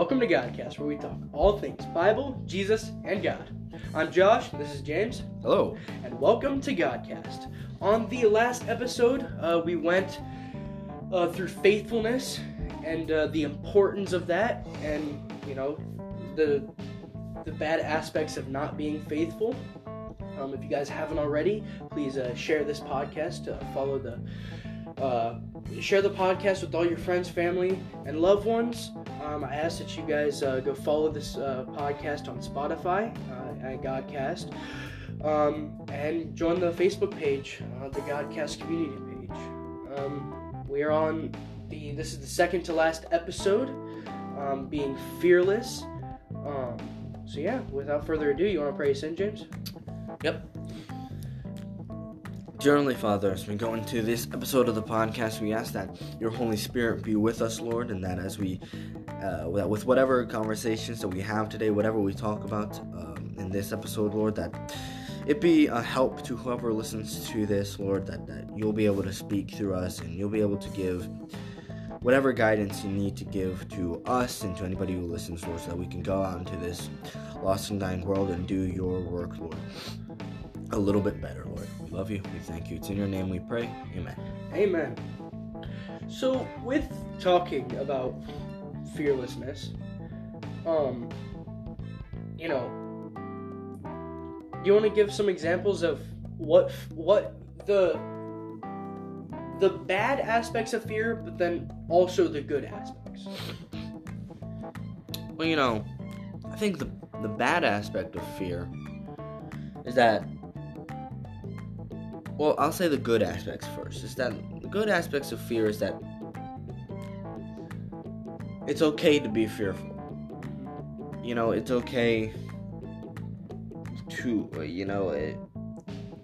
Welcome to Godcast, where we talk all things Bible, Jesus, and God. I'm Josh, this is James, Hello. and welcome to Godcast. On the last episode, uh, we went uh, through faithfulness and uh, the importance of that, and you know the the bad aspects of not being faithful. Um, if you guys haven't already, please uh, share this podcast. Uh, follow the uh, share the podcast with all your friends, family, and loved ones. Um, I ask that you guys uh, go follow this uh, podcast on Spotify uh, at Godcast, um, and join the Facebook page, uh, the Godcast community page. Um, we are on the. This is the second to last episode, um, being fearless. Um, so yeah, without further ado, you want to pray us in, James? Yep. Heavenly Father, as we go into this episode of the podcast, we ask that your Holy Spirit be with us, Lord, and that as we, uh, that with whatever conversations that we have today, whatever we talk about um, in this episode, Lord, that it be a help to whoever listens to this, Lord, that, that you'll be able to speak through us and you'll be able to give whatever guidance you need to give to us and to anybody who listens, Lord, so that we can go out into this lost and dying world and do your work, Lord, a little bit better, Lord. Love you. We thank you. It's in your name we pray. Amen. Amen. So, with talking about fearlessness, um, you know, you want to give some examples of what what the the bad aspects of fear, but then also the good aspects? Well, you know, I think the the bad aspect of fear is that well, I'll say the good aspects first. Is that the good aspects of fear is that it's okay to be fearful. You know, it's okay to you know, it,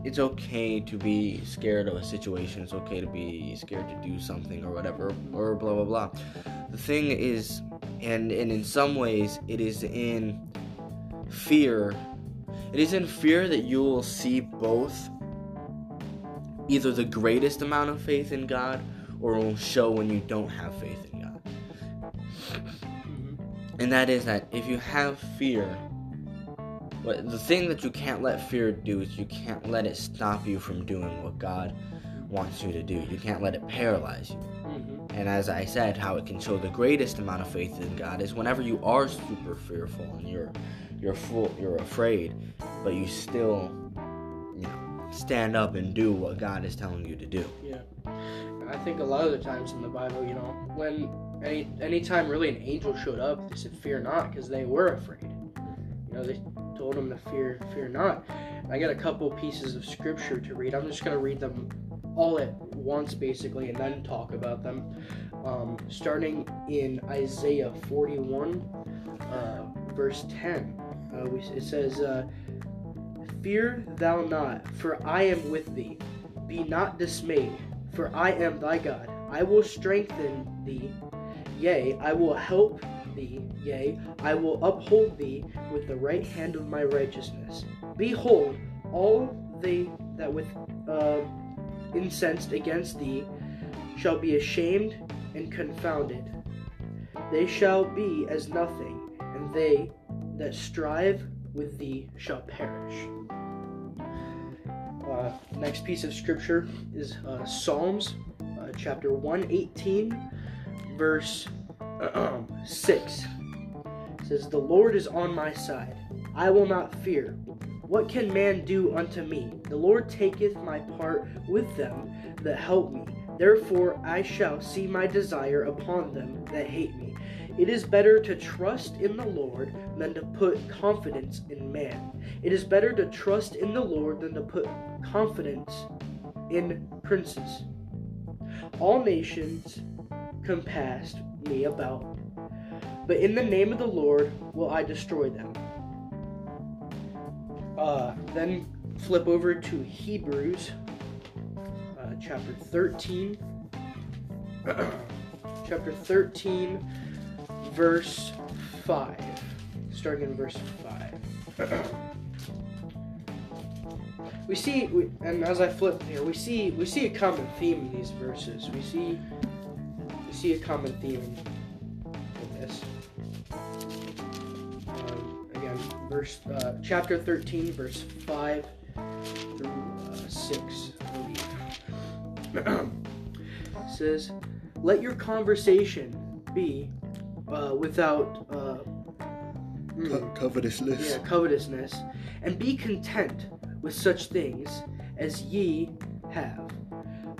it's okay to be scared of a situation. It's okay to be scared to do something or whatever or blah blah blah. The thing is and and in some ways it is in fear it is in fear that you will see both either the greatest amount of faith in God or it will show when you don't have faith in God. And that is that if you have fear, what the thing that you can't let fear do is you can't let it stop you from doing what God wants you to do. You can't let it paralyze you. Mm-hmm. And as I said, how it can show the greatest amount of faith in God is whenever you are super fearful and you're you're full you're afraid, but you still stand up and do what God is telling you to do. Yeah. I think a lot of the times in the Bible, you know, when any anytime really an angel showed up, they said, "Fear not," because they were afraid. You know, they told them to fear, fear not. I got a couple pieces of scripture to read. I'm just gonna read them all at once, basically, and then talk about them. Um, starting in Isaiah 41, uh, verse 10, uh, we, it says, uh, "Fear thou not, for I am with thee. Be not dismayed, for I am thy God. I will strengthen thee. Yea, I will help thee. Yea, I will uphold thee with the right hand of my righteousness. Behold, all they that with uh, incensed against thee shall be ashamed and confounded. They shall be as nothing, and they that strive with thee shall perish. Uh, next piece of scripture is uh, Psalms uh, chapter 118, verse 6. It says, The Lord is on my side. I will not fear. What can man do unto me? The Lord taketh my part with them that help me. Therefore I shall see my desire upon them that hate me. It is better to trust in the Lord than to put confidence in man. It is better to trust in the Lord than to put confidence in princes. All nations compassed me about, but in the name of the Lord will I destroy them. Uh, then flip over to Hebrews uh, chapter 13. chapter 13, verse 5. Starting in verse 5. we see, we, and as I flip here, we see we see a common theme in these verses. We see we see a common theme in, this. verse uh, chapter 13, verse 5 through uh, 6, says, Let your conversation be uh, without uh, mm, covetousness. yeah, covetousness, and be content with such things as ye have.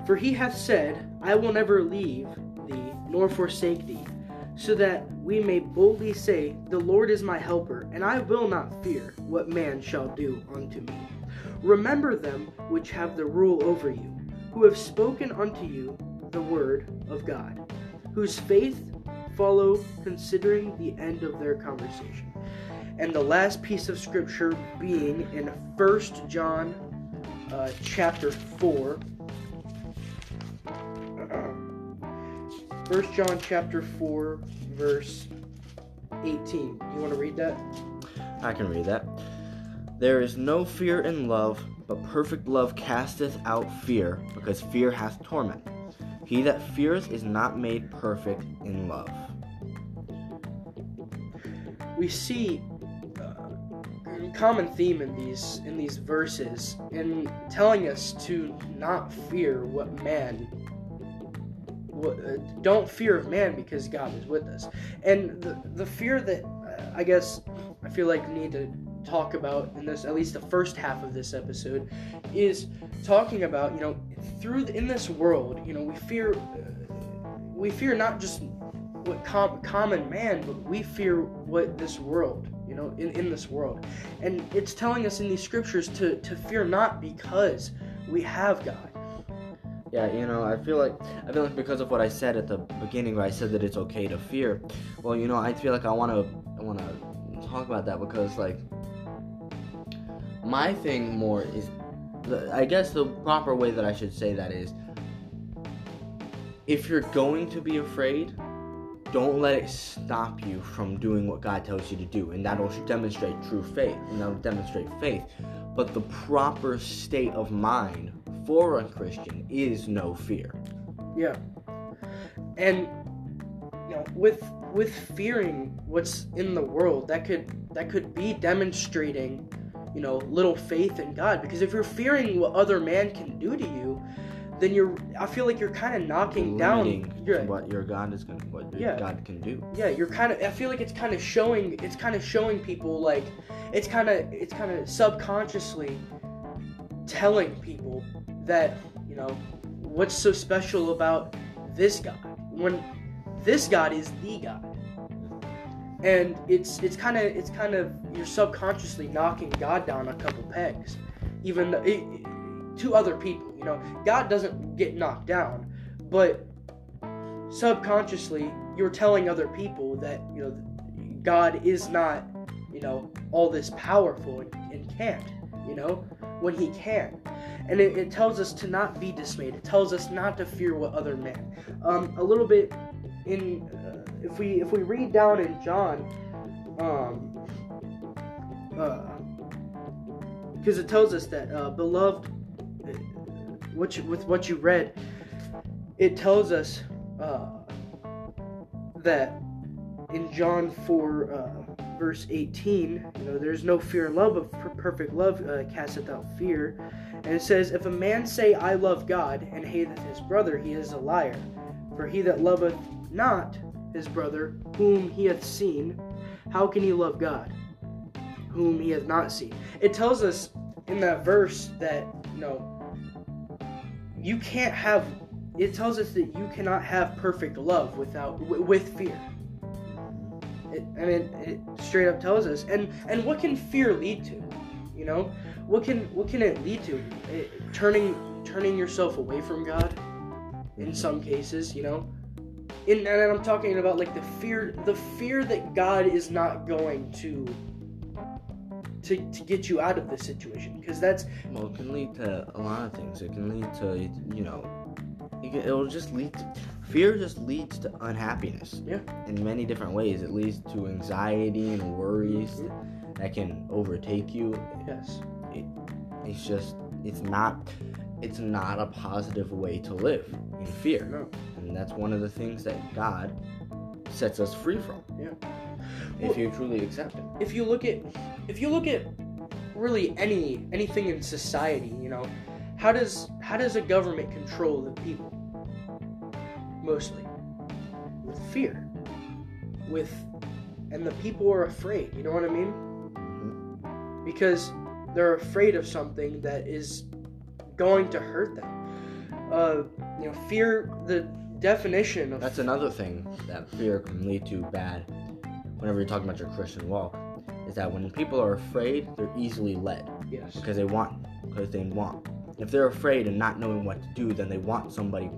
For he hath said, I will never leave thee nor forsake thee, so that we may boldly say, The Lord is my helper, and I will not fear what man shall do unto me. Remember them which have the rule over you, who have spoken unto you the word of God, whose faith follow considering the end of their conversation. And the last piece of scripture being in 1 John uh, chapter 4. 1 John chapter 4, verse 18. You want to read that? I can read that. There is no fear in love, but perfect love casteth out fear, because fear hath torment. He that feareth is not made perfect in love. We see uh, a common theme in these in these verses in telling us to not fear what man what, uh, don't fear of man because God is with us. And the, the fear that uh, I guess I feel like we need to talk about in this at least the first half of this episode is talking about you know through the, in this world you know we fear uh, we fear not just what com- common man, but we fear what this world, you know, in, in this world. And it's telling us in these scriptures to, to fear not because we have God. Yeah, you know, I feel like I feel like because of what I said at the beginning, where I said that it's okay to fear. Well, you know, I feel like I want to I want to talk about that because like my thing more is, I guess the proper way that I should say that is, if you're going to be afraid, don't let it stop you from doing what God tells you to do, and that'll demonstrate true faith, and that'll demonstrate faith. But the proper state of mind for a Christian is no fear. Yeah. And you know, with with fearing what's in the world, that could that could be demonstrating, you know, little faith in God. Because if you're fearing what other man can do to you, then you're I feel like you're kind of knocking down your what your God is going, what your Yeah. God can do. yeah you're kind of i feel like it's kind of showing it's kind of showing people like it's kind of it's kind of subconsciously telling people that you know what's so special about this god when this god is the god and it's it's kind of it's kind of you're subconsciously knocking god down a couple pegs even though it, to other people you know? God doesn't get knocked down but subconsciously you're telling other people that you know God is not you know all this powerful and, and can't you know when he can. And it, it tells us to not be dismayed. It tells us not to fear what other men. Um, a little bit in uh, if we if we read down in John um uh because it tells us that uh, beloved what you, with what you read it tells us uh, that in John 4, uh, verse 18, you know, there's no fear in love, but per- perfect love uh, casteth out fear. And it says, If a man say, I love God, and hateth his brother, he is a liar. For he that loveth not his brother, whom he hath seen, how can he love God, whom he hath not seen? It tells us in that verse that, you know, you can't have it tells us that you cannot have perfect love without w- with fear. It, I mean, it straight up tells us. And and what can fear lead to? You know, what can what can it lead to? It, turning turning yourself away from God. In some cases, you know. In, and I'm talking about like the fear, the fear that God is not going to to, to get you out of this situation because that's Well, it can lead to a lot of things. It can lead to, you know, it it'll just lead to, fear just leads to unhappiness. Yeah. In many different ways. It leads to anxiety and worries mm-hmm. that can overtake you. yes it, It's just, it's not, it's not a positive way to live in fear. no And that's one of the things that God sets us free from. Yeah. If Well- you truly accept it. if you look at if you look at really any anything in society you know how does how does a government control the people mostly with fear with and the people are afraid you know what i mean Mm. because they're afraid of something that is going to hurt them uh you know fear the definition of That's another thing that fear can lead to bad whenever you're talking about your Christian walk. Is that when people are afraid, they're easily led yes because they want, because they want. If they're afraid and not knowing what to do, then they want somebody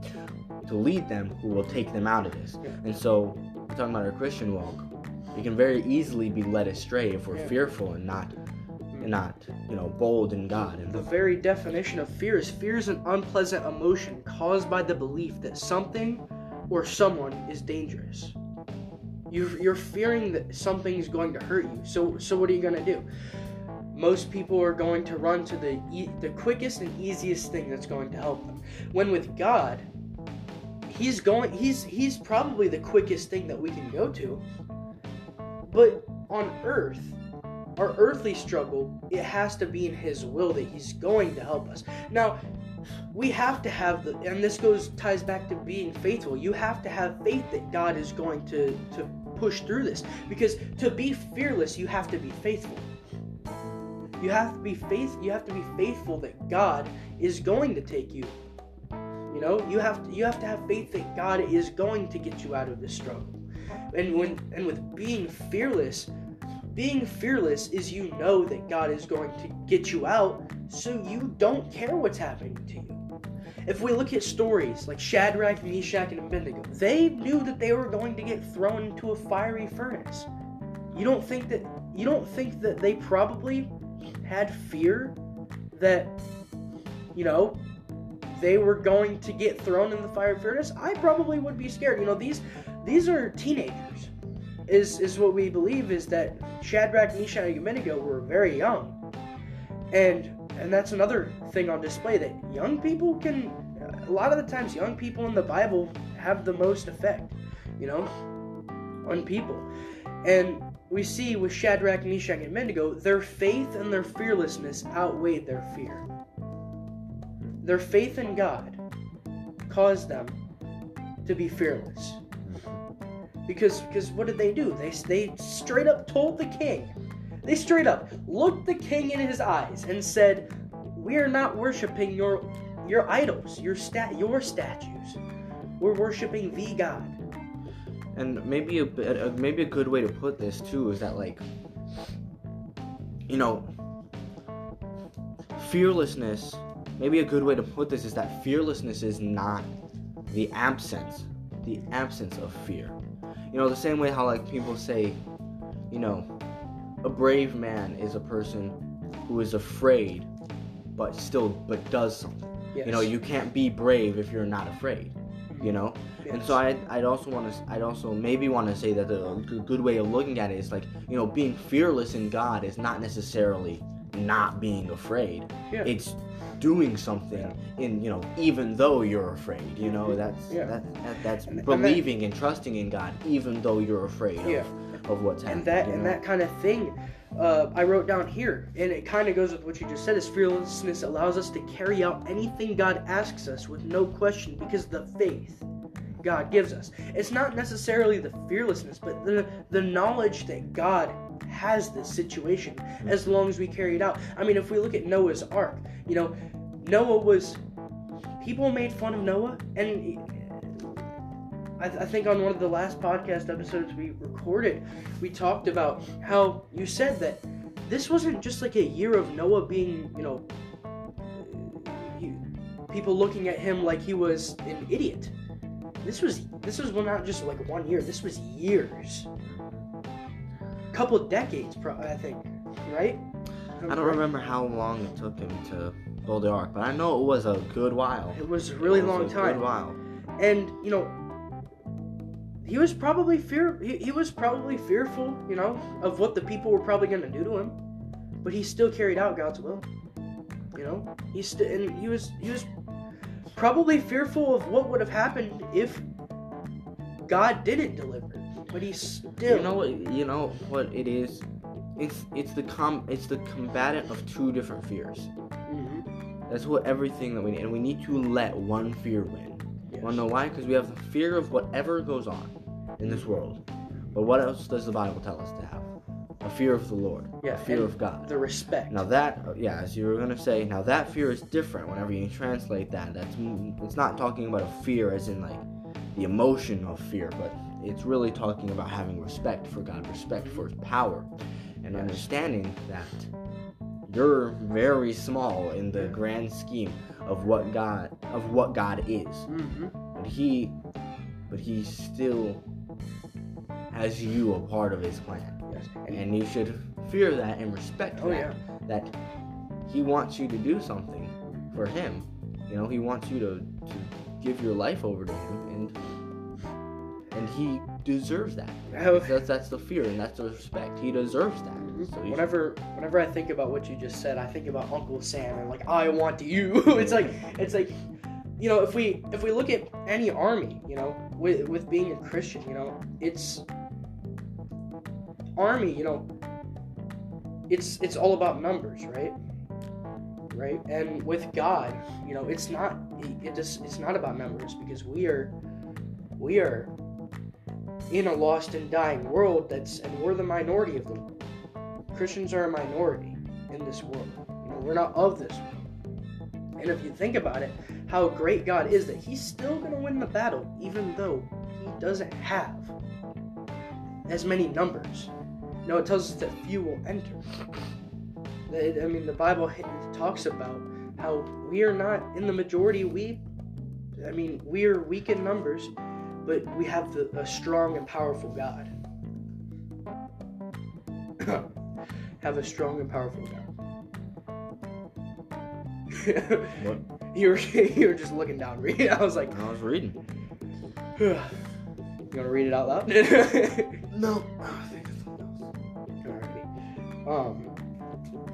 to lead them who will take them out of this. Yeah. And so, talking about our Christian walk, we can very easily be led astray if we're Yeah. fearful and not, and not, you know, bold in God. And The very definition of fear is fear is an unpleasant emotion caused by the belief that something or someone is dangerous. You're, you're fearing that something's going to hurt you. So so what are you gonna do? Most people are going to run to the e- the quickest and easiest thing that's going to help them. When with God, He's going. He's he's probably the quickest thing that we can go to. But on Earth, our earthly struggle, it has to be in His will that He's going to help us. Now, we have to have the, and this goes ties back to being faithful. You have to have faith that God is going to to push through this, because to be fearless, you have to be faithful. You have to be faith. You have to be faithful that God is going to take you. You know, you have to, you have to have faith that God is going to get you out of this struggle. And when and with being fearless, being fearless is you know that God is going to get you out, so you don't care what's happening to you. If we look at stories like Shadrach, Meshach, and Abednego, they knew that they were going to get thrown into a fiery furnace. You don't think that you don't think that they probably had fear that you know they were going to get thrown in the fire furnace? I probably would be scared. You know, these these are teenagers. Is is what we believe is that Shadrach, Meshach, and Abednego were very young, and and that's another thing on display that young people can. A lot of the times, young people in the Bible have the most effect, you know, on people, and we see with Shadrach, Meshach, and Abednego, their faith and their fearlessness outweighed their fear. Their faith in God caused them to be fearless. Because because what did they do? They they straight up told the king. They straight up looked the king in his eyes and said, "We are not worshiping your your idols, your stat your statues. We're worshiping the God." And maybe a, a uh, maybe a good way to put this too is that like, you know, fearlessness. Maybe a good way to put this is that fearlessness is not the absence, the absence of fear. You know, the same way how like people say, you know, a brave man is a person who is afraid, but still but does something. Yes. You know, you can't be brave if you're not afraid. You know. And so I'd, I'd also want to I'd also maybe want to say that the good way of looking at it is like you know being fearless in God is not necessarily not being afraid. Yeah. It's doing something in you know even though you're afraid. You know that's Yeah. that, that that's And- and that- believing and trusting in God even though you're afraid Yeah. of, of what's happening. and that you and know? that kind of thing uh, i wrote down here and it kind of goes with what you just said is fearlessness allows us to carry out anything god asks us with no question because the faith god gives us it's not necessarily the fearlessness but the the knowledge that god has this situation hmm. as long as we carry it out i mean if we look at noah's ark you know noah was people made fun of noah and I, th- I think on one of the last podcast episodes we recorded, we talked about how you said that this wasn't just like a year of Noah being, you know, he, people looking at him like he was an idiot. This was this was not just like one year. This was years, couple decades, pro- I think, right? I don't remember how long it took him to build the ark, but I know it was a good while. It was a really was long a time. Good while. and you know he was probably fear he, he was probably fearful you know of what the people were probably going to do to him but he still carried out god's will you know he st- and he was he was probably fearful of what would have happened if god didn't deliver but he's still. You know what? You know what it is. It's it's the com it's the combatant of two different fears. Mhm. That's what everything that we need, and we need to let one fear win. Yes. Wanna know why? Because we have the fear of whatever goes on in this world. But what else does the Bible tell us to have? A fear of the Lord. Yeah, A fear of God. The respect. Now that, yeah, as you were gonna say, now that fear is different. Whenever you translate that, that's it's not talking about a fear as in like the emotion of fear, but it's really talking about having respect for God, respect for His power, and understanding that you're very small in the grand scheme of what God of what God is. hmm But He, but He still has you a part of His plan Yes. And, and you should fear that and respect oh that yeah. that he wants you to do something for him you know he wants you to, to give your life over to him and and he deserves that Oh, that's, that's the fear and that's the respect he deserves that so whenever whenever I think about what you just said, I think about Uncle Sam and like I want you. it's like it's like you know if we if we look at any army, you know, with with being a Christian, you know, it's army, you know, it's it's all about numbers, right? Right? And with God, you know, it's not it just it's not about numbers because we are we are in a lost and dying world that's and we're the minority of the Christians are a minority in this world. You know, we're not of this world. And if you think about it, how great God is that He's still going to win the battle, even though He doesn't have as many numbers. You know, it tells us that few will enter. I mean, the Bible talks about how we are not in the majority. We, I mean, we are weak in numbers, but we have the, a strong and powerful God. have a strong and powerful God. What? you were you were just looking down reading. I was like, i was reading you wanna read it out loud? no i think something else Alrighty. Um,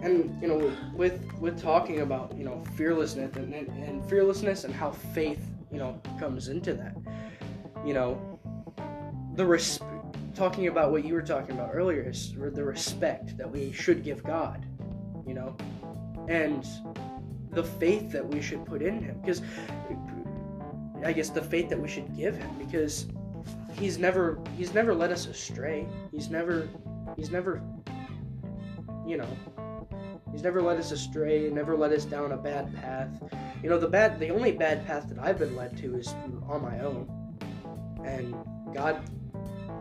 and you know, with with talking about you know fearlessness and, and, and fearlessness and how faith you know comes into that, you know, the res- talking about what you were talking about earlier is the respect that we should give God, you know, and the faith that we should put in Him because I guess the faith that we should give Him because He's never He's never led us astray. He's never He's never you know he's never led us astray never led us down a bad path you know the bad the only bad path that i've been led to is on my own and god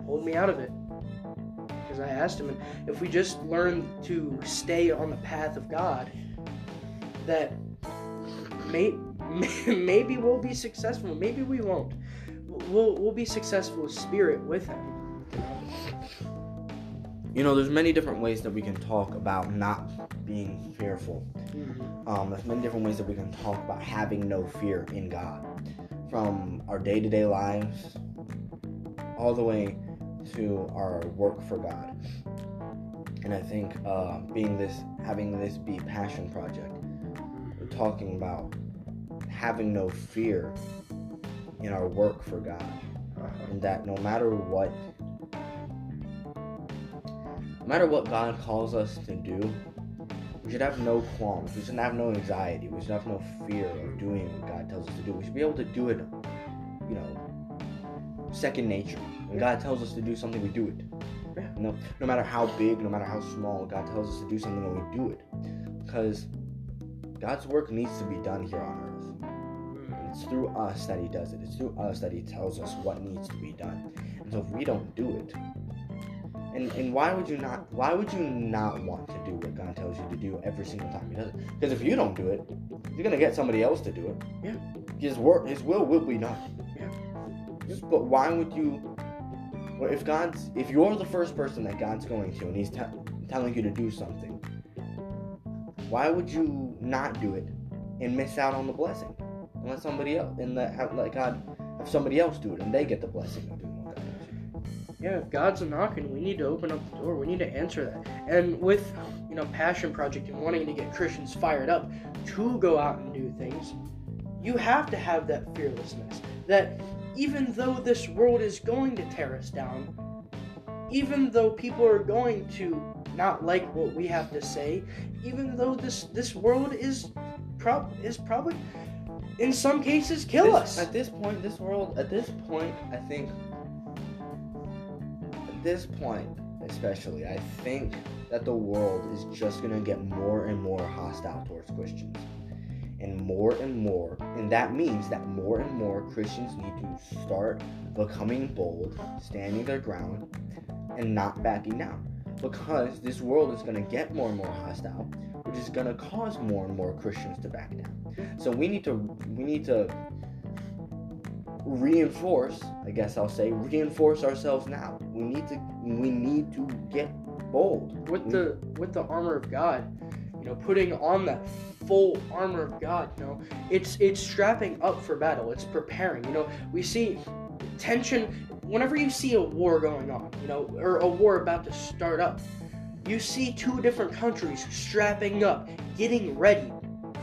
pulled me out of it. Because i asked him and if we just learn to stay on the path of god that may, maybe we'll be successful maybe we won't. We'll, we'll be successful with spirit with him. You know there's many different ways that we can talk about not being fearful. Mhm. Um, there's many different ways that we can talk about having no fear in God, from our day-to-day lives all the way to our work for God. And I think uh, being this, having this be passion project, we're talking about having no fear in our work for God, Uh-huh. and that no matter what, no matter what God calls us to do, we should have no qualms. We should have no anxiety. We should have no fear of doing what God tells us to do. We should be able to do it, you know, second nature. When God tells us to do something, we do it. Yeah. No, no matter how big, no matter how small, God tells us to do something, and we do it. Because God's work needs to be done here on earth. Mhm. It's through us that He does it. It's through us that He tells us what needs to be done. And so if we don't do it, and and why would you not? Why would you not want to do what God tells you to do every single time He does it? Because if you don't do it, you're gonna get somebody else to do it. Yeah. His work, His will will be done. Yeah. But why would you? If God's, if you're the first person that God's going to, and He's te- telling you to do something, why would you not do it and miss out on the blessing? And let somebody else, and let, let God have somebody else do it, and they get the blessing of doing what God you. Yeah, if God's knocking, we need to open up the door. We need to answer that. And with, you know, Passion Project and wanting to get Christians fired up to go out and do things, you have to have that fearlessness. That even though this world is going to tear us down, even though people are going to not like what we have to say, even though this this world is prob is probably in some cases kill This- us. At this point, this world, at this point, I think, at this point, especially, I think that the world is just gonna get more and more hostile towards Christians. And more and more, and that means that more and more Christians need to start becoming bold, standing their ground, and not backing down. Because this world is gonna get more and more hostile, which is gonna cause more and more Christians to back down. So we need to we need to reinforce, I guess I'll say, reinforce ourselves now. We need to we need to get bold. with We- the with the armor of God, you know, putting on that full armor of God, you know, it's it's strapping up for battle. It's preparing. You know, we see tension whenever you see a war going on, you know, or a war about to start up. You see two different countries strapping up, getting ready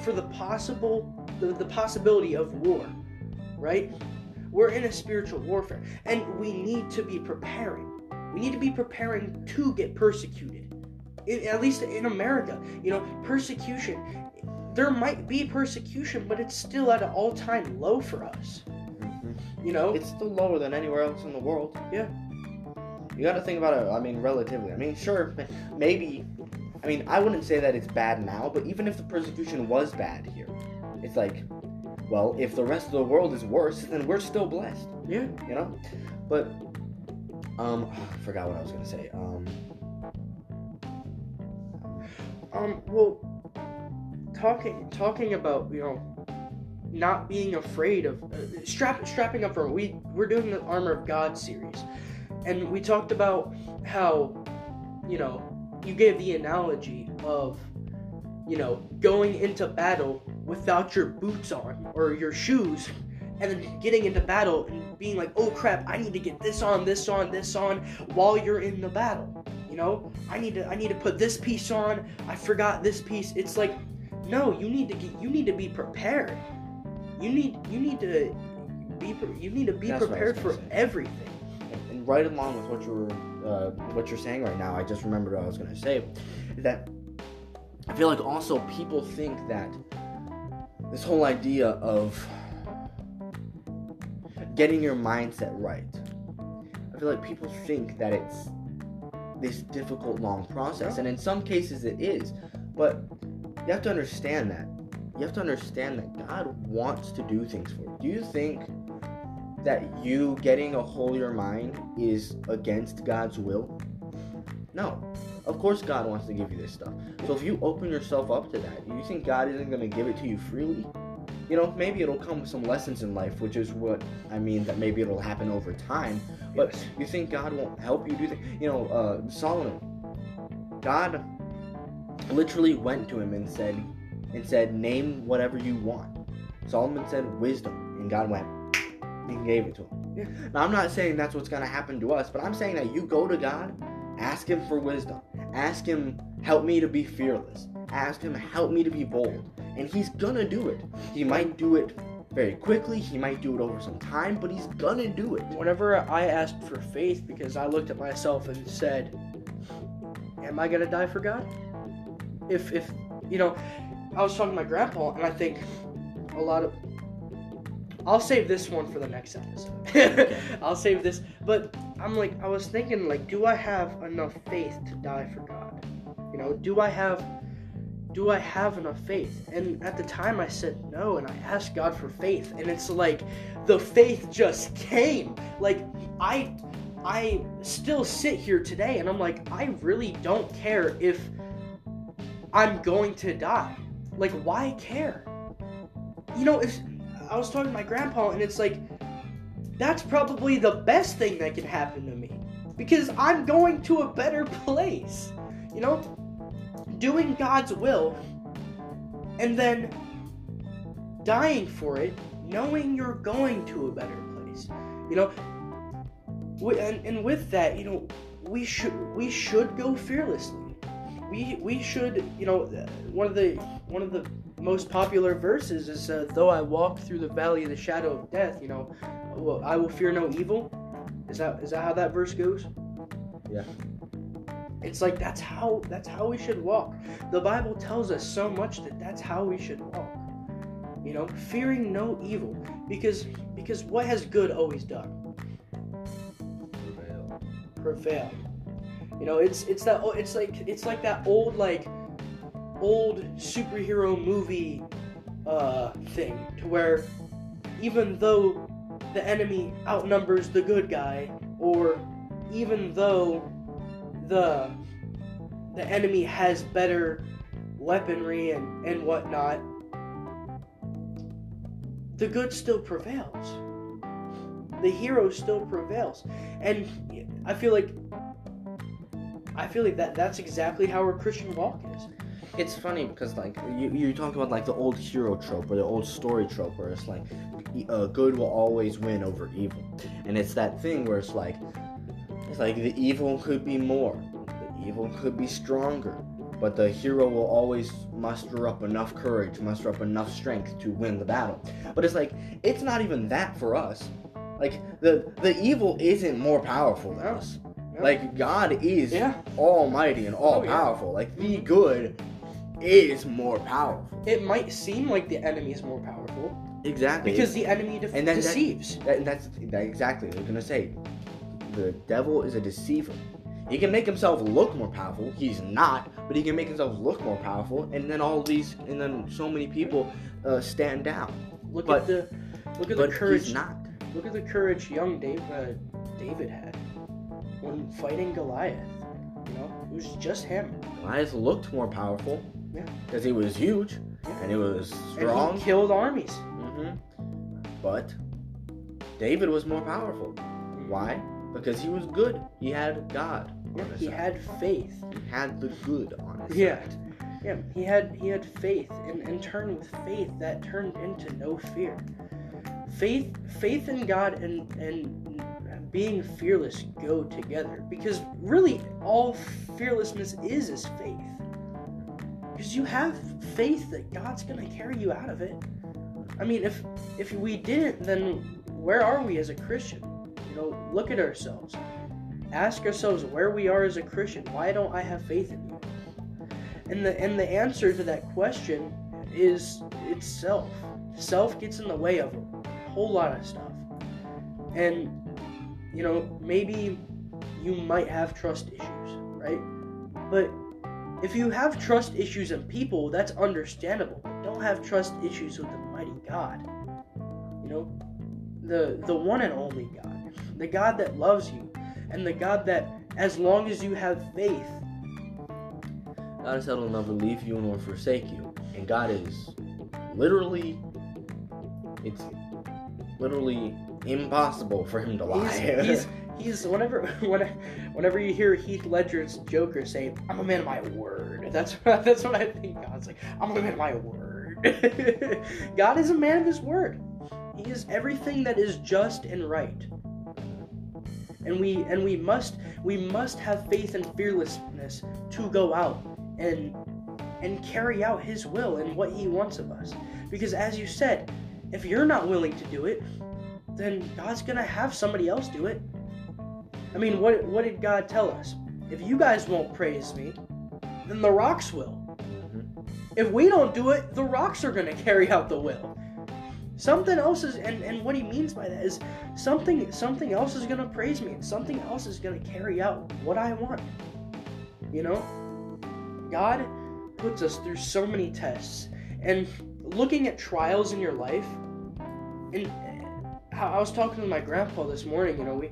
for the possible the, the possibility of war, right? We're in a spiritual warfare, and we need to be preparing. We need to be preparing to get persecuted. In, at least in America, you know, persecution. There might be persecution, but it's still at an all-time low for us. Mhm. You know, It's still lower than anywhere else in the world. Yeah. You got to think about it. I mean, relatively. I mean, sure, maybe. I mean, I wouldn't say that it's bad now, but even if the persecution was bad here, it's like, well, if the rest of the world is worse, then we're still blessed. yeah. you know but um i forgot what i was gonna say um Um. Well, talking talking about you know not being afraid of uh, strap strapping up for we we're doing the armor of God series, and we talked about how you know you gave the analogy of you know going into battle without your boots on or your shoes and then getting into battle and being like oh crap i need to get this on this on this on while you're in the battle you know? I need to i need to put this piece on. I forgot this piece. It's like no you need to get you need to be prepared. You need you need to be you need to be That's what I was prepared for say. everything. And, and right along with what you're uh, what you're saying right now i just remembered what i was gonna say that i feel like also people think that this whole idea of getting your mindset right i feel like people think that it's this difficult long process and in some cases it is but you have to understand that. You have to understand that god wants to do things for you. Do you think that you getting a holier mind is against god's will? No. Of course god wants to give you this stuff. So if you open yourself up to that you think god isn't going to give it to you freely? You know maybe it'll come with some lessons in life which is what i mean that maybe it'll happen over time but you think God won't help you do things? You know, uh, Solomon, God literally went to him and said, and said, name whatever you want. Solomon said wisdom, and God went and gave it to him. Yeah. Now I'm not saying that's what's gonna happen to us, but I'm saying that you go to God, ask Him for wisdom, ask Him help me to be fearless, ask Him help me to be bold, and He's gonna do it. He might do it very quickly, He might do it over some time, but He's gonna do it. whenever I asked for faith because I looked at myself and said, "Am I gonna die for God?" If if you know, I was talking to my grandpa, and I think a lot of. I'll save this one for the next episode. I'll save this, but I'm like, I was thinking, like, do I have enough faith to die for God? You know, do I have, do I have enough faith? And at the time, I said no, and I asked God for faith, and it's like, the faith just came. Like I I still sit here today and I'm like I really don't care if I'm going to die. Like why care? You know, if I was talking to my grandpa and it's like that's probably the best thing that can happen to me because I'm going to a better place. You know, doing God's will and then dying for it knowing you're going to a better place you know and, and with that you know we should we should go fearlessly we we should you know one of the one of the most popular verses is uh, though i walk through the valley of the shadow of death you know well, i will fear no evil is that is that how that verse goes Yeah. It's like that's how that's how we should walk. The Bible tells us so much that that's how we should walk. You know, fearing no evil because because what has good always done? Prevail. Prevail. You know, it's it's that it's like it's like that old like old superhero movie uh thing to where even though the enemy outnumbers the good guy or even though the the enemy has better weaponry and, and whatnot, the good still prevails. The hero still prevails. And I feel like I feel like that that's exactly how our Christian walk is. It's funny because like you, you talk about like the old hero trope or the old story trope where it's like uh, good will always win over evil, and it's that thing where it's like it's like the evil could be more, the evil could be stronger, but the hero will always muster up enough courage, muster up enough strength to win the battle. But it's like it's not even that for us. Like the the evil isn't more powerful than us. Like God is Yeah. almighty and all Oh, yeah. powerful. Like the good is more powerful. It might seem like the enemy is more powerful Exactly. because the enemy de- And then deceives. That, that's that exactly. They're gonna say the devil is a deceiver. He can make himself look more powerful. He's not, but he can make himself look more powerful. And then all these, and then so many people uh, stand down. Look but- at the look at the courage. he's not. Look at the courage young Dave, uh, David had when fighting Goliath. You know, it was just him. Goliath looked more powerful. Yeah. Because he was huge Yeah. and he was strong. And he killed armies. Mm-hmm. But David was more powerful. Why? Because he was good. He had God. Yeah, he side. had faith. He had the good on his Yeah. side. Yeah, he had he had faith, and in turn with faith, that turned into no fear. Faith, faith in God, and and being fearless go together because really all fearlessness is is faith. Because you have faith that God's gonna carry you out of it. I mean, if if we didn't, then where are we as a Christian? You know, look at ourselves. Ask ourselves where we are as a Christian. Why don't I have faith in you? And the and the answer to that question is it's self. Self gets in the way of a whole lot of stuff. And you know, maybe you might have trust issues, right? But if you have trust issues in people, that's understandable. But don't have trust issues with the mighty God. You know, the the one and only God, the God that loves you, and the God that, as long as you have faith, God said, "I'll never leave you nor forsake you," and God is literally, it's literally impossible for him to lie. He's, he's, he's whenever when, whenever you hear Heath Ledger's Joker say, "I'm a man of my word," that's what, that's what I think. God's like, "I'm a man of my word." God is a man of His word. He is everything that is just and right. And we and we must we must have faith and fearlessness to go out and and carry out His will and what He wants of us. Because as you said, if you're not willing to do it, then God's gonna have somebody else do it. I mean, what what did God tell us? If you guys won't praise me, then the rocks will. Mhm. If we don't do it, the rocks are gonna carry out the will. Something else is, and, and what he means by that is something something else is gonna praise me, and something else is gonna carry out what I want. You know, God puts us through so many tests, and looking at trials in your life, and I was talking to my grandpa this morning. You know, we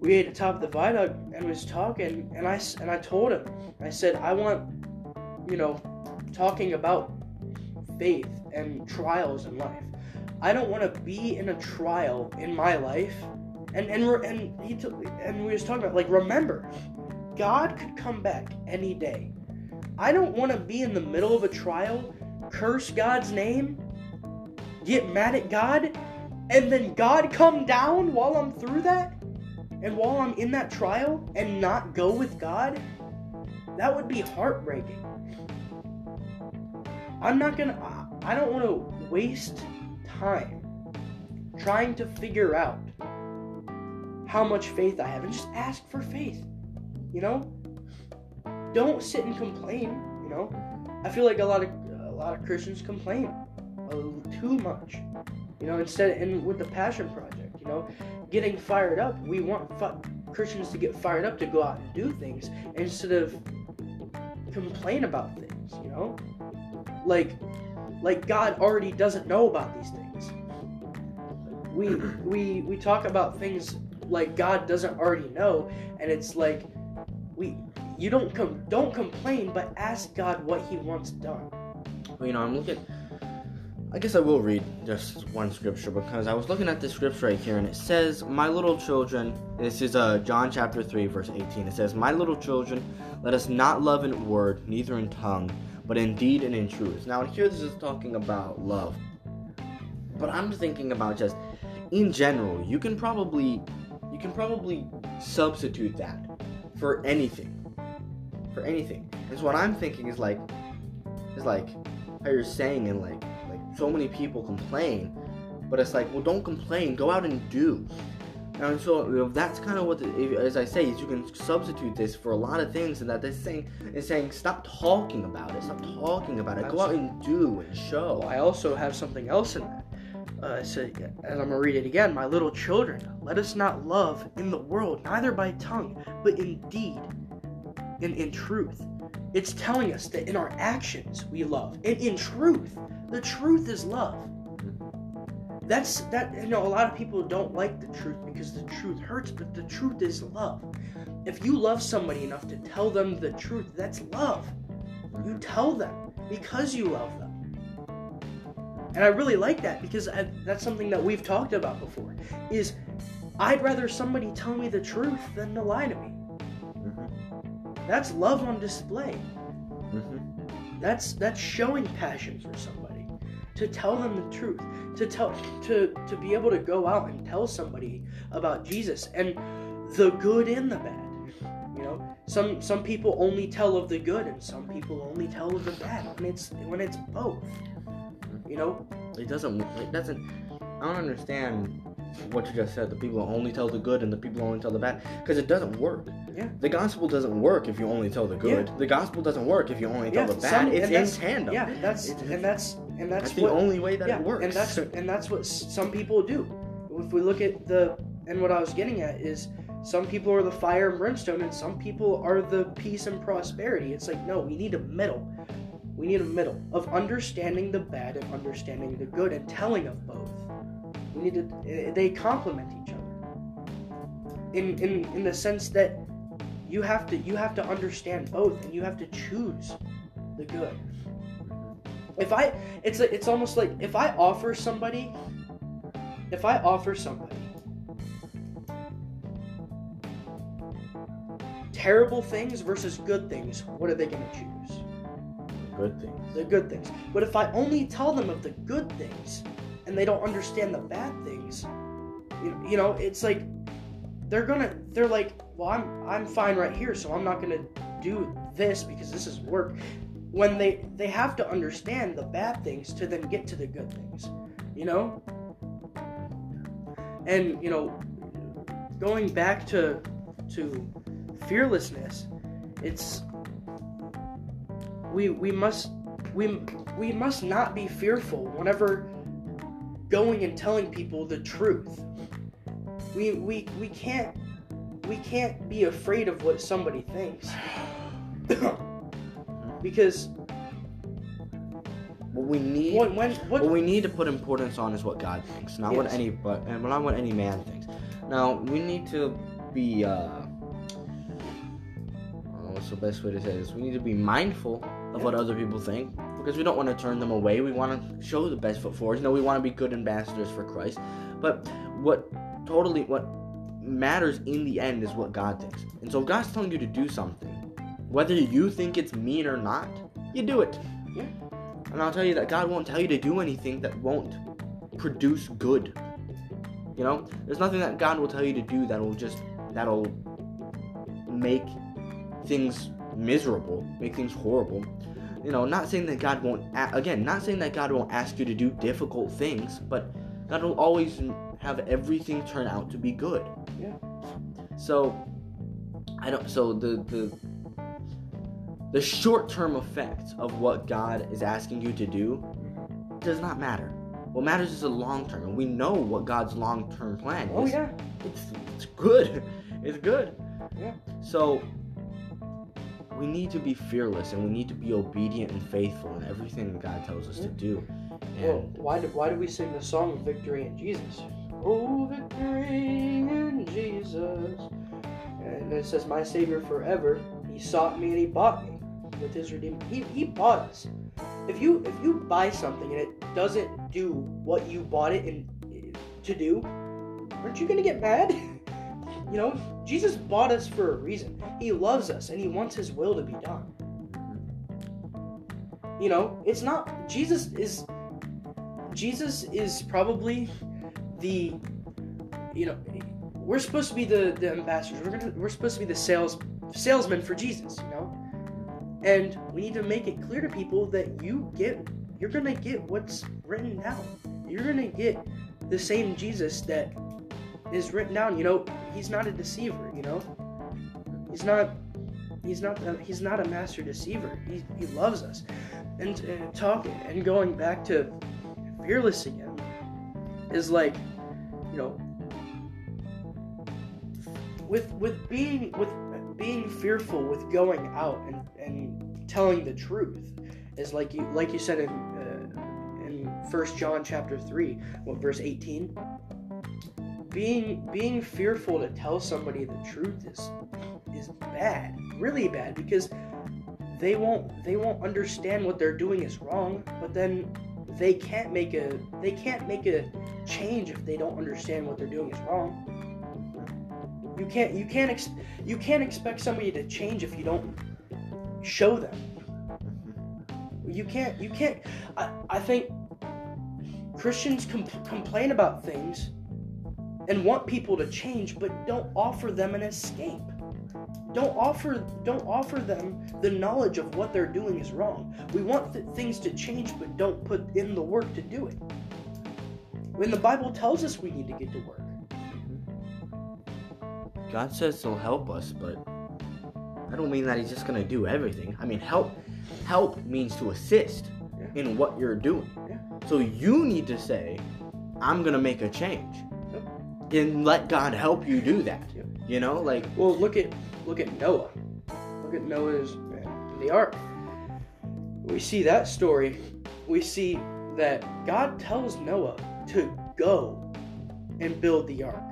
we ate atop the top of the viaduct and was talking, and I and I told him, I said, I want, you know, talking about faith and trials in life. I don't want to be in a trial in my life, and and and he took and we was talking about like remember, God could come back any day. I don't want to be in the middle of a trial, curse God's name, get mad at God, and then God come down while I'm through that, and while I'm in that trial and not go with God, that would be heartbreaking. I'm not gonna, I don't want to waste time trying to figure out how much faith I have and just ask for faith. You know, don't sit and complain. You know, I feel like a lot of a lot of Christians complain too much. You know, instead and with the Passion Project, you know, getting fired up. We want fu- Christians to get fired up to go out and do things instead of complain about things. You know, like like God already doesn't know about these things. We we we talk about things like God doesn't already know, and it's like we you don't com- don't complain, but ask God what He wants done. Well, you know, I'm looking. I guess I will read just one scripture because I was looking at this scripture right here and it says, My little children, this is uh, John chapter 3, verse 18. It says, My little children, let us not love in word, neither in tongue, but in deed and in truth. Now, here this is talking about love. But I'm thinking about just in general, you can probably you can probably substitute that for anything. For anything. And so what I'm thinking is like is like how you're saying and like like so many people complain, but it's like well don't complain, go out and do. And so that's kind of what, the, as I say, is you can substitute this for a lot of things, and that this thing is saying stop talking about it, stop talking about it, go out and do and show. I also have something else in that. Uh, so, as I'm gonna read it again, my little children, let us not love in the world, neither by tongue, but in deed, and in truth. It's telling us that in our actions we love, and in truth, the truth is love. That's that. You know, a lot of people don't like the truth because the truth hurts, but the truth is love. If you love somebody enough to tell them the truth, that's love. You tell them because you love them. And I really like that because I, that's something that we've talked about before. Is I'd rather somebody tell me the truth than to lie to me. Mm-hmm. That's love on display. Mm-hmm. That's that's showing passion for somebody. To tell them the truth. To tell to to be able to go out and tell somebody about Jesus and the good and the bad. You know, some some people only tell of the good and some people only tell of the bad when it's when it's both. You know, It doesn't. It doesn't. I don't understand what you just said. The people only tell the good and the people only tell the bad because it doesn't work. Yeah. The gospel doesn't work if you only tell the good. Yeah. The gospel doesn't work if you only Yeah, tell the bad. some- it's in tandem. yeah, that's It's- and that's and that's, That's the what, only way that yeah, it works. and that's and that's what some people do. If we look at the and what I was getting at is some people are the fire and brimstone, and some people are the peace and prosperity. It's like no, we need a middle. We need a middle of understanding the bad and understanding the good and telling of both. We need to. eh, They complement each other. In in in the sense that you have to you have to understand both and you have to choose the good. If I it's it's almost like if I offer somebody if I offer somebody terrible things versus good things, what are they going to choose? The good things. The good things. But if I only tell them of the good things and they don't understand the bad things, you, you know, it's like they're to they're like, "Well, I'm I'm fine right here, so I'm not to do this because this is work." When they they have to understand the bad things to then get to the good things, you know? And, you know, going back to to fearlessness, it's we we must we we must not be fearful whenever going and telling people the truth. We we we can't we can't be afraid of what somebody thinks. because What we need. when when what what we need to put importance on is what God thinks, not what any but and not what any man thinks. Now we need to be. uh oh, What's the best way to say this? We need to be mindful of Yeah. what other people think because we don't want to turn them away. We want to show the best foot forward. You know, we want to be good ambassadors for Christ. But what totally what matters in the end is what God thinks. And so if God's telling you to do something, whether you think it's mean or not, you do it. Yeah. And I'll tell you that God won't tell you to do anything that won't produce good. You know, there's nothing that God will tell you to do that will just that'll make things miserable, make things horrible. You know, not saying that God won't a- again, not saying that God won't ask you to do difficult things, but God will always have everything turn out to be good. Yeah. So I don't. So the the the short term effect of what God is asking you to do does not matter. What matters is the long term, and we know what God's long term plan oh, is. Oh yeah. It's it's good. It's good. Yeah. So we need to be fearless and we need to be obedient and faithful in everything God tells us to do. Well, And why do why do we sing the song of "Victory in Jesus"? Oh, victory in Jesus. And it says, "My Savior forever. He sought me and He bought me with His redeemed. He He bought us. If you if you buy something and it doesn't do what you bought it in, to do, aren't you gonna get mad? you know, Jesus bought us for a reason. He loves us and He wants His will to be done. You know, it's not Jesus is Jesus is probably the you know we're supposed to be the the ambassadors. We're gonna we're supposed to be the sales salesmen for Jesus, you know? And we need to make it clear to people that you get you're gonna get what's written down. You're gonna get the same Jesus that is written down. You know, he's not a deceiver, you know? He's not he's not a, he's not a master deceiver. He, he loves us. And, and talking and going back to fearless again is like you know with with being with being fearful with going out and, and telling the truth is like you like you said in uh, in first john chapter 3 what verse 18 being being fearful to tell somebody the truth is is bad really bad because they won't they won't understand what they're doing is wrong but then they can't make a they can't make a change if they don't understand what they're doing is wrong. You can't you can't ex- you can't expect somebody to change if you don't show them. Mm-hmm. You can't you can't i, I think christians com- complain about things and want people to change but don't offer them an escape. Don't offer don't offer them the knowledge of what they're doing is wrong. We want th- things to change but don't put in the work to do it. When the bible tells us we need to get to work. Mm-hmm. God says he'll help us, but I don't mean that he's just gonna do everything. I mean help help means to assist Yeah. in what you're doing. Yeah. So you need to say, I'm gonna make a change. And let God help you do that. Yep. You know, like Well, look at look at Noah. Look at Noah's the ark. We see that story. We see that God tells Noah to go and build the ark.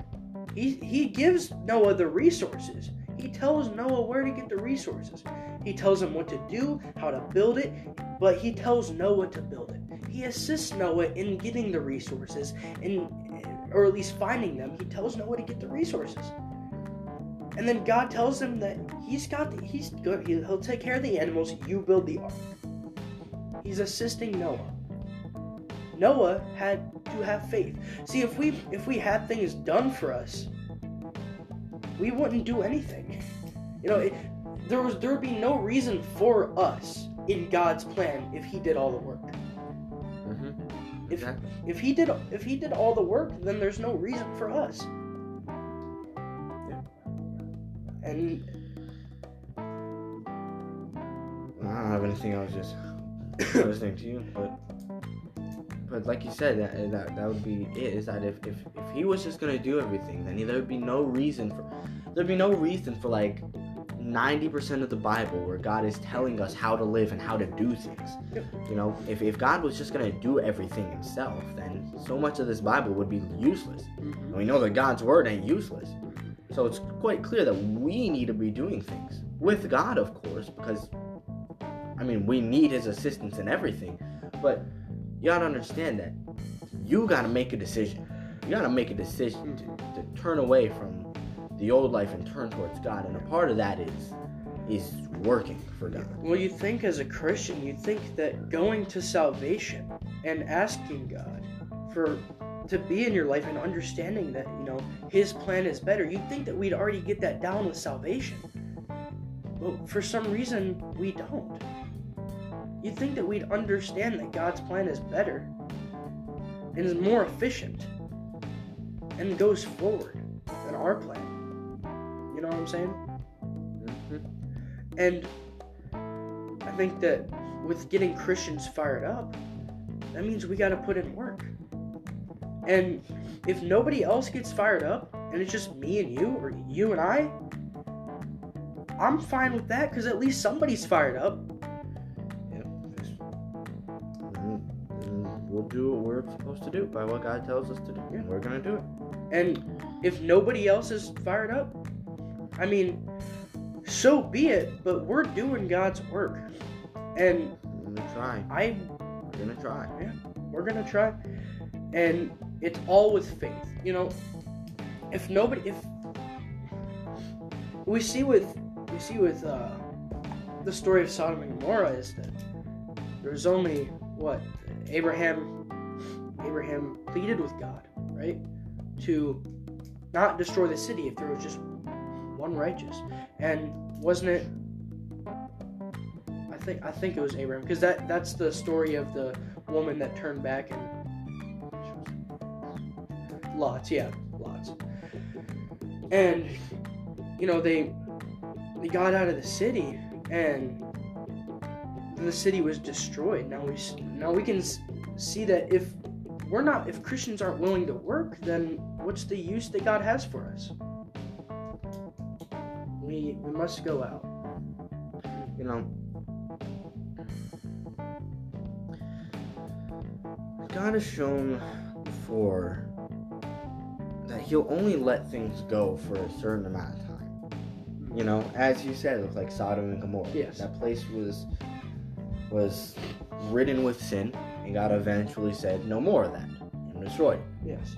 He he gives Noah the resources. He tells Noah where to get the resources. He tells him what to do, how to build it, but he tells Noah to build it. He assists Noah in getting the resources and or at least finding them. He tells Noah to get the resources. And then God tells him that he's got the, he's good. He, he'll take care of the animals. You build the ark. He's assisting Noah. Noah had to have faith. See, if we if we had things done for us, we wouldn't do anything. You know, it, there was there would be no reason for us in God's plan if He did all the work. Mhm. If Exactly. if He did if He did all the work, then there's no reason for us. And I don't have anything. I was just listening to you, but but like you said, that that, that would be it. Is that if, if if he was just gonna do everything, then there would be no reason for there'd be no reason for like ninety percent of the Bible where God is telling us how to live and how to do things. You know, if if God was just gonna do everything himself, then so much of this Bible would be useless. And we know that God's word ain't useless. So it's quite clear that we need to be doing things with God, of course, because I mean we need His assistance in everything. But you gotta understand that you gotta make a decision. You gotta make a decision to, to turn away from the old life and turn towards God, and a part of that is is working for God. Well, you think as a Christian, you think that going to salvation and asking God for to be in your life and understanding that you know His plan is better, you'd think that we'd already get that down with salvation. But for some reason, we don't. You'd think that we'd understand that God's plan is better and is more efficient and goes forward than our plan. You know what I'm saying? Mm-hmm. And I think that with getting Christians fired up, that means we got to put in work. And if nobody else gets fired up and it's just me and you or you and I, I'm fine with that because at least somebody's fired up. We'll do what we're supposed to do by what God tells us to do. And we're gonna do it. And if nobody else is fired up, I mean, so be it, but we're doing God's work. And We're gonna try. I We're gonna try. Yeah, we're gonna try and it's all with faith you know if nobody if we see with we see with uh the story of sodom and gomorrah is that there's only what abraham abraham pleaded with god right to not destroy the city if there was just one righteous. And wasn't it i think i think it was abraham because that that's the story of the woman that turned back and lots yeah lots and you know they they got out of the city and the city was destroyed now we now we can see that if we're not if christians aren't willing to work then what's the use that god has for us we we must go out You know. God has shown before that He'll only let things go for a certain amount of time. You know, as you said, with like Sodom and Gomorrah. Yes. That place was was ridden with sin, and God eventually said, "No more of that," and destroyed. it. yes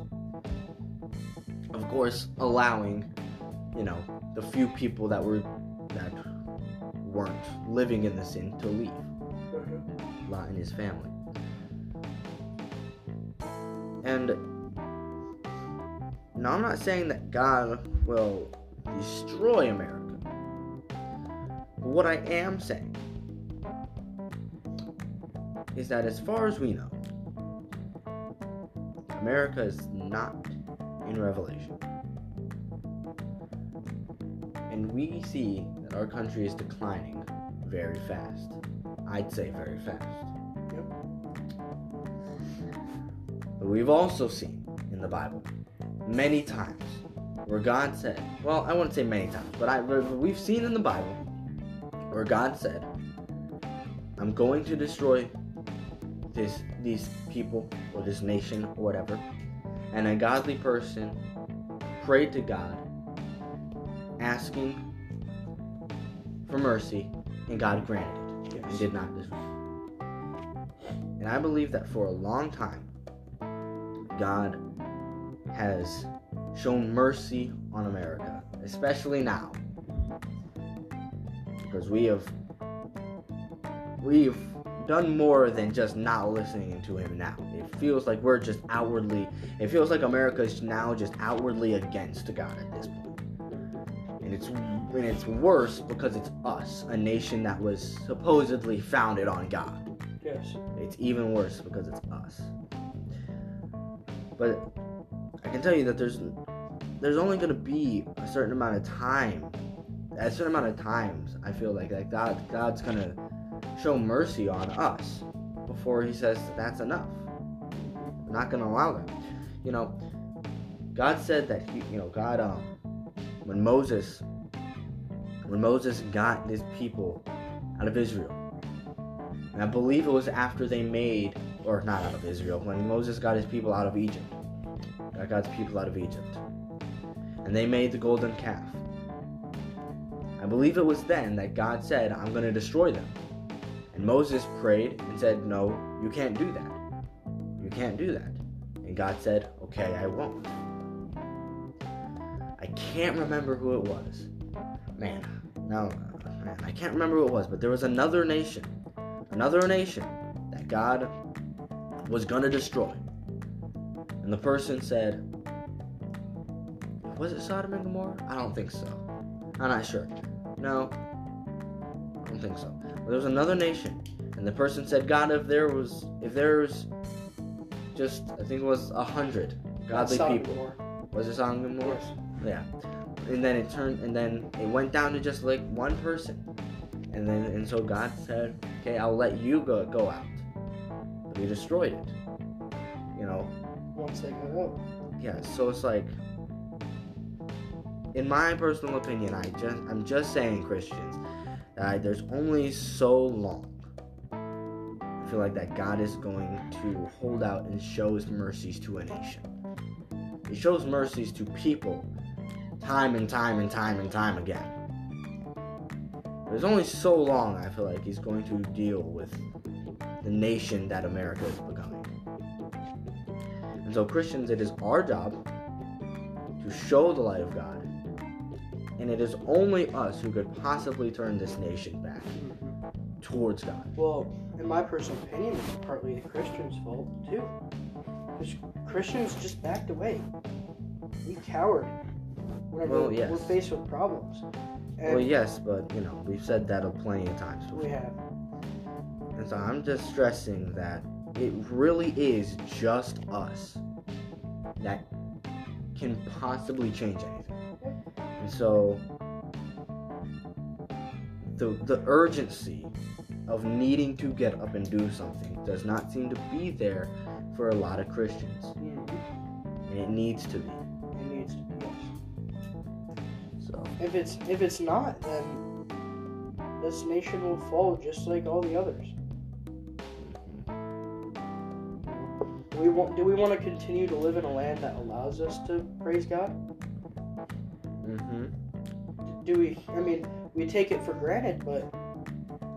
Of course, allowing, you know, the few people that were that weren't living in the sin to leave. Mm-hmm. Lot and his family. And now I'm not saying that God will destroy America. But what I am saying is that as far as we know, America is not in Revelation. And we see that our country is declining very fast. I'd say very fast. Yep. But we've also seen in the Bible many times where God said, well, I wouldn't say many times, but I, but we've seen in the Bible where God said, I'm going to destroy this these people or this nation or whatever. And a godly person prayed to God asking for mercy and God granted it and did not destroy. And I believe that for a long time, God has shown mercy on America, especially now, because we have we've done more than just not listening to Him now. It feels like we're just outwardly. It feels like America is now just outwardly against God at this point, and it's and it's worse because it's us, a nation that was supposedly founded on God. yes It's even worse because it's us. But I can tell you that there's there's only gonna be a certain amount of time, a certain amount of times I feel like that God God's gonna show mercy on us before He says that that's enough. We're not gonna allow that. You know, God said that He, you know, God um, when Moses when Moses got his people out of Israel. And I believe it was after they made, or not out of Israel, when Moses got his people out of Egypt. Got God's people out of Egypt. And they made the golden calf. I believe it was then that God said, I'm going to destroy them. And Moses prayed and said, No, you can't do that. You can't do that. And God said, Okay, I won't. I can't remember who it was. Man, no, man, I can't remember who it was, but there was another nation another nation that God was going to destroy. And the person said, Was it Sodom and Gomorrah? I don't think so. I'm not sure. No, I don't think so. There was another nation, and the person said, God, if there was, if there's just, I think it was a hundred godly people. Was it Sodom and Gomorrah? Yes. Yeah. And then it turned, and then it went down to just like one person. And then and so God said, "Okay, I'll let you go go out." But He destroyed it. You know, Once they got out. yeah. So it's like, in my personal opinion, I just I'm just saying Christians that there's only so long. I feel like that God is going to hold out and show his mercies to a nation. He shows mercies to people time and time and time and time again. There's only so long I feel like he's going to deal with the nation that America is becoming. And so, Christians, it is our job to show the light of God. And it is only us who could possibly turn this nation back towards God. Well, in my personal opinion, it's partly the Christians' fault too. Because Christians just backed away. We cowered whenever Well, yes. we're faced with problems. And Well, yes, but you know, we've said that a plenty of times before. we have. And so I'm just stressing that it really is just us that can possibly change anything. And so the the urgency of needing to get up and do something does not seem to be there for a lot of Christians. And it needs to be. It needs to be. Yes. So If it's if it's not, then this nation will fall just like all the others. Mm-hmm. We want, do we want to continue to live in a land that allows us to praise God? Hmm do we i mean we take it for granted but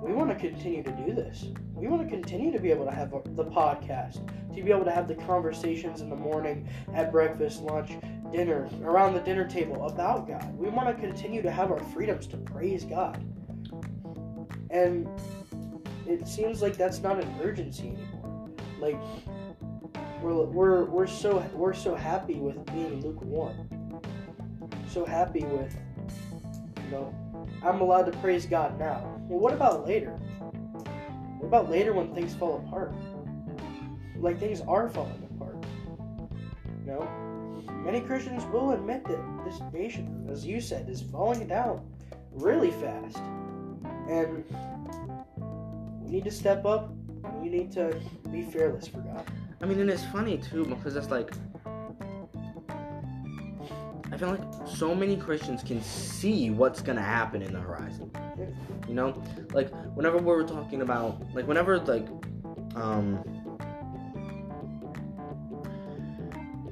we want to continue to do this. We want to continue to be able to have the podcast to be able to have the conversations in the morning at breakfast lunch dinner around the dinner table about god. We want to continue to have our freedoms to praise god. And it seems like that's not an urgency anymore. Like we're, we're, we're so we're so happy with being lukewarm so happy with you know, I'm allowed to praise God now. Well, what about later? What about later when things fall apart? Like things are falling apart. You know, many Christians will admit that this nation, as you said, is falling down really fast, and we need to step up. We need to be fearless for God. I mean, and it's funny too because it's like I feel like so many Christians can see what's gonna happen in the horizon. You know, like whenever we were talking about, like whenever like, um,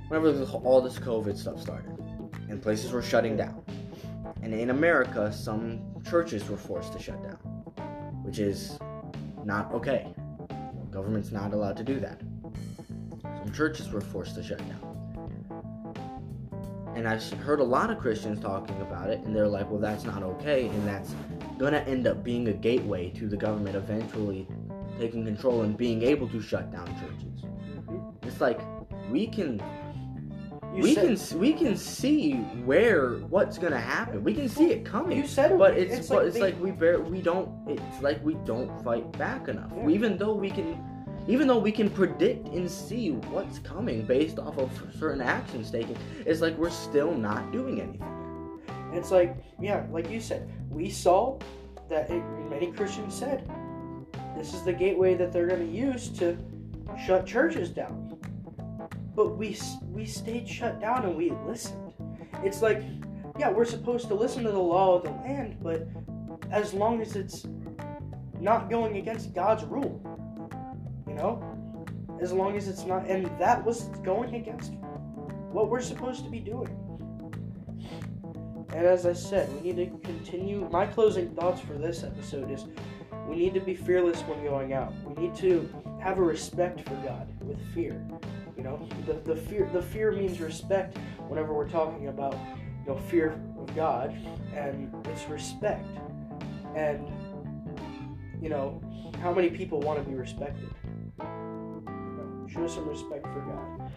whenever all this COVID stuff started, and places were shutting down, and in America, some churches were forced to shut down, which is not okay. Government's not allowed to do that. Some churches were forced to shut down. And I've heard a lot of Christians talking about it, and they're like, well, that's not okay, and that's gonna end up being a gateway to the government eventually taking control and being able to shut down churches. Mm-hmm. It's like we can You we said, can we can see where what's gonna happen. We can see it coming. You said it, but it's, it's but like it's they- like we bear we don't it's like we don't fight back enough. Yeah. Even though we can even though we can predict and see what's coming based off of certain actions taken, it's like we're still not doing anything. It's like, yeah, like you said, we saw that it, many Christians said this is the gateway that they're going to use to shut churches down. But we we stayed shut down and we listened. It's like, yeah, we're supposed to listen to the law of the land, but as long as it's not going against God's rule, know, as long as it's not, and that was going against what we're supposed to be doing. And as I said, we need to continue. My closing thoughts for this episode is we need to be fearless when going out. We need to have a respect for God with fear. You know, the, the fear the fear means respect whenever we're talking about you know fear of God, and it's respect. And you know, how many people want to be respected? Show some respect for God.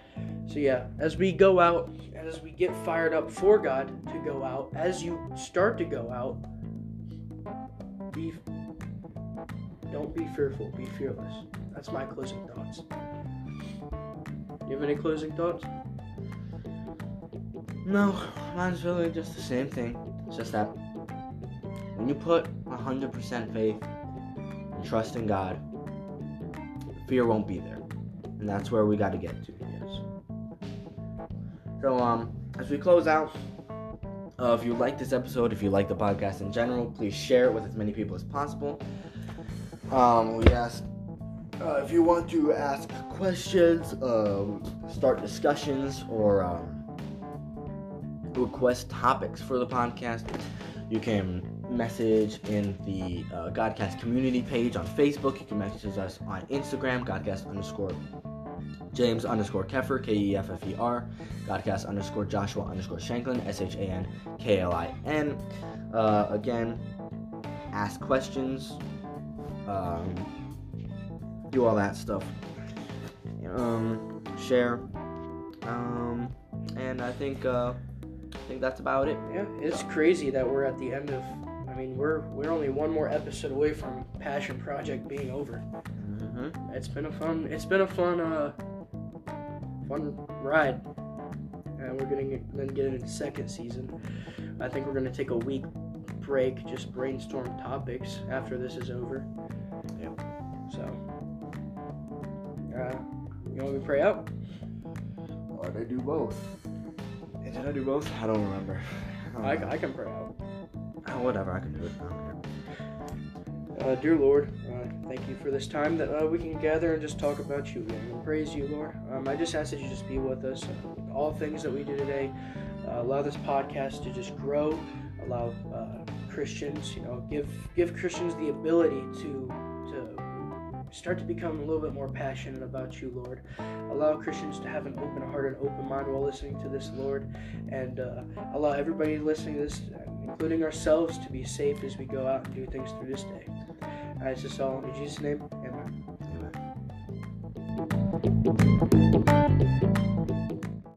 So yeah, as we go out and as we get fired up for God to go out, as you start to go out, be don't be fearful, be fearless. That's my closing thoughts. You have any closing thoughts? No, mine's really just the same thing. It's just that when you put 100% faith and trust in God, fear won't be there. And that's where we got to get to. Yes. So, um, as we close out, uh, if you like this episode, if you like the podcast in general, please share it with as many people as possible. Um, we ask uh, if you want to ask questions, um, start discussions, or um, request topics for the podcast, you can message in the uh, Godcast community page on Facebook. You can message us on Instagram, Godcast underscore James underscore Keffer, K E F F E R, Godcast underscore Joshua underscore Shanklin, S H A N K L I N. Uh, again, ask questions, um, do all that stuff, um, share, um, and I think uh, I think that's about it. Yeah, it's crazy that we're at the end of. I mean, we're we're only one more episode away from Passion Project being over. Mm-hmm. It's been a fun. It's been a fun, uh, fun ride, and we're gonna then get into the second season. I think we're gonna take a week break, just brainstorm topics after this is over. Yeah. So, uh, you want me to pray out? Or did I do both? Did I do both? I don't remember. I, I can pray out. Oh, whatever, I can do it. Uh, dear Lord, uh, thank you for this time that uh, we can gather and just talk about you and praise you, Lord. Um, I just ask that you just be with us. Uh, all things that we do today, uh, allow this podcast to just grow. Allow uh, Christians, you know, give give Christians the ability to start to become a little bit more passionate about you, Lord. Allow Christians to have an open heart and open mind while listening to this, Lord, and uh, allow everybody listening to this, including ourselves, to be safe as we go out and do things through this day. I ask this all in Jesus' name. Amen. Amen.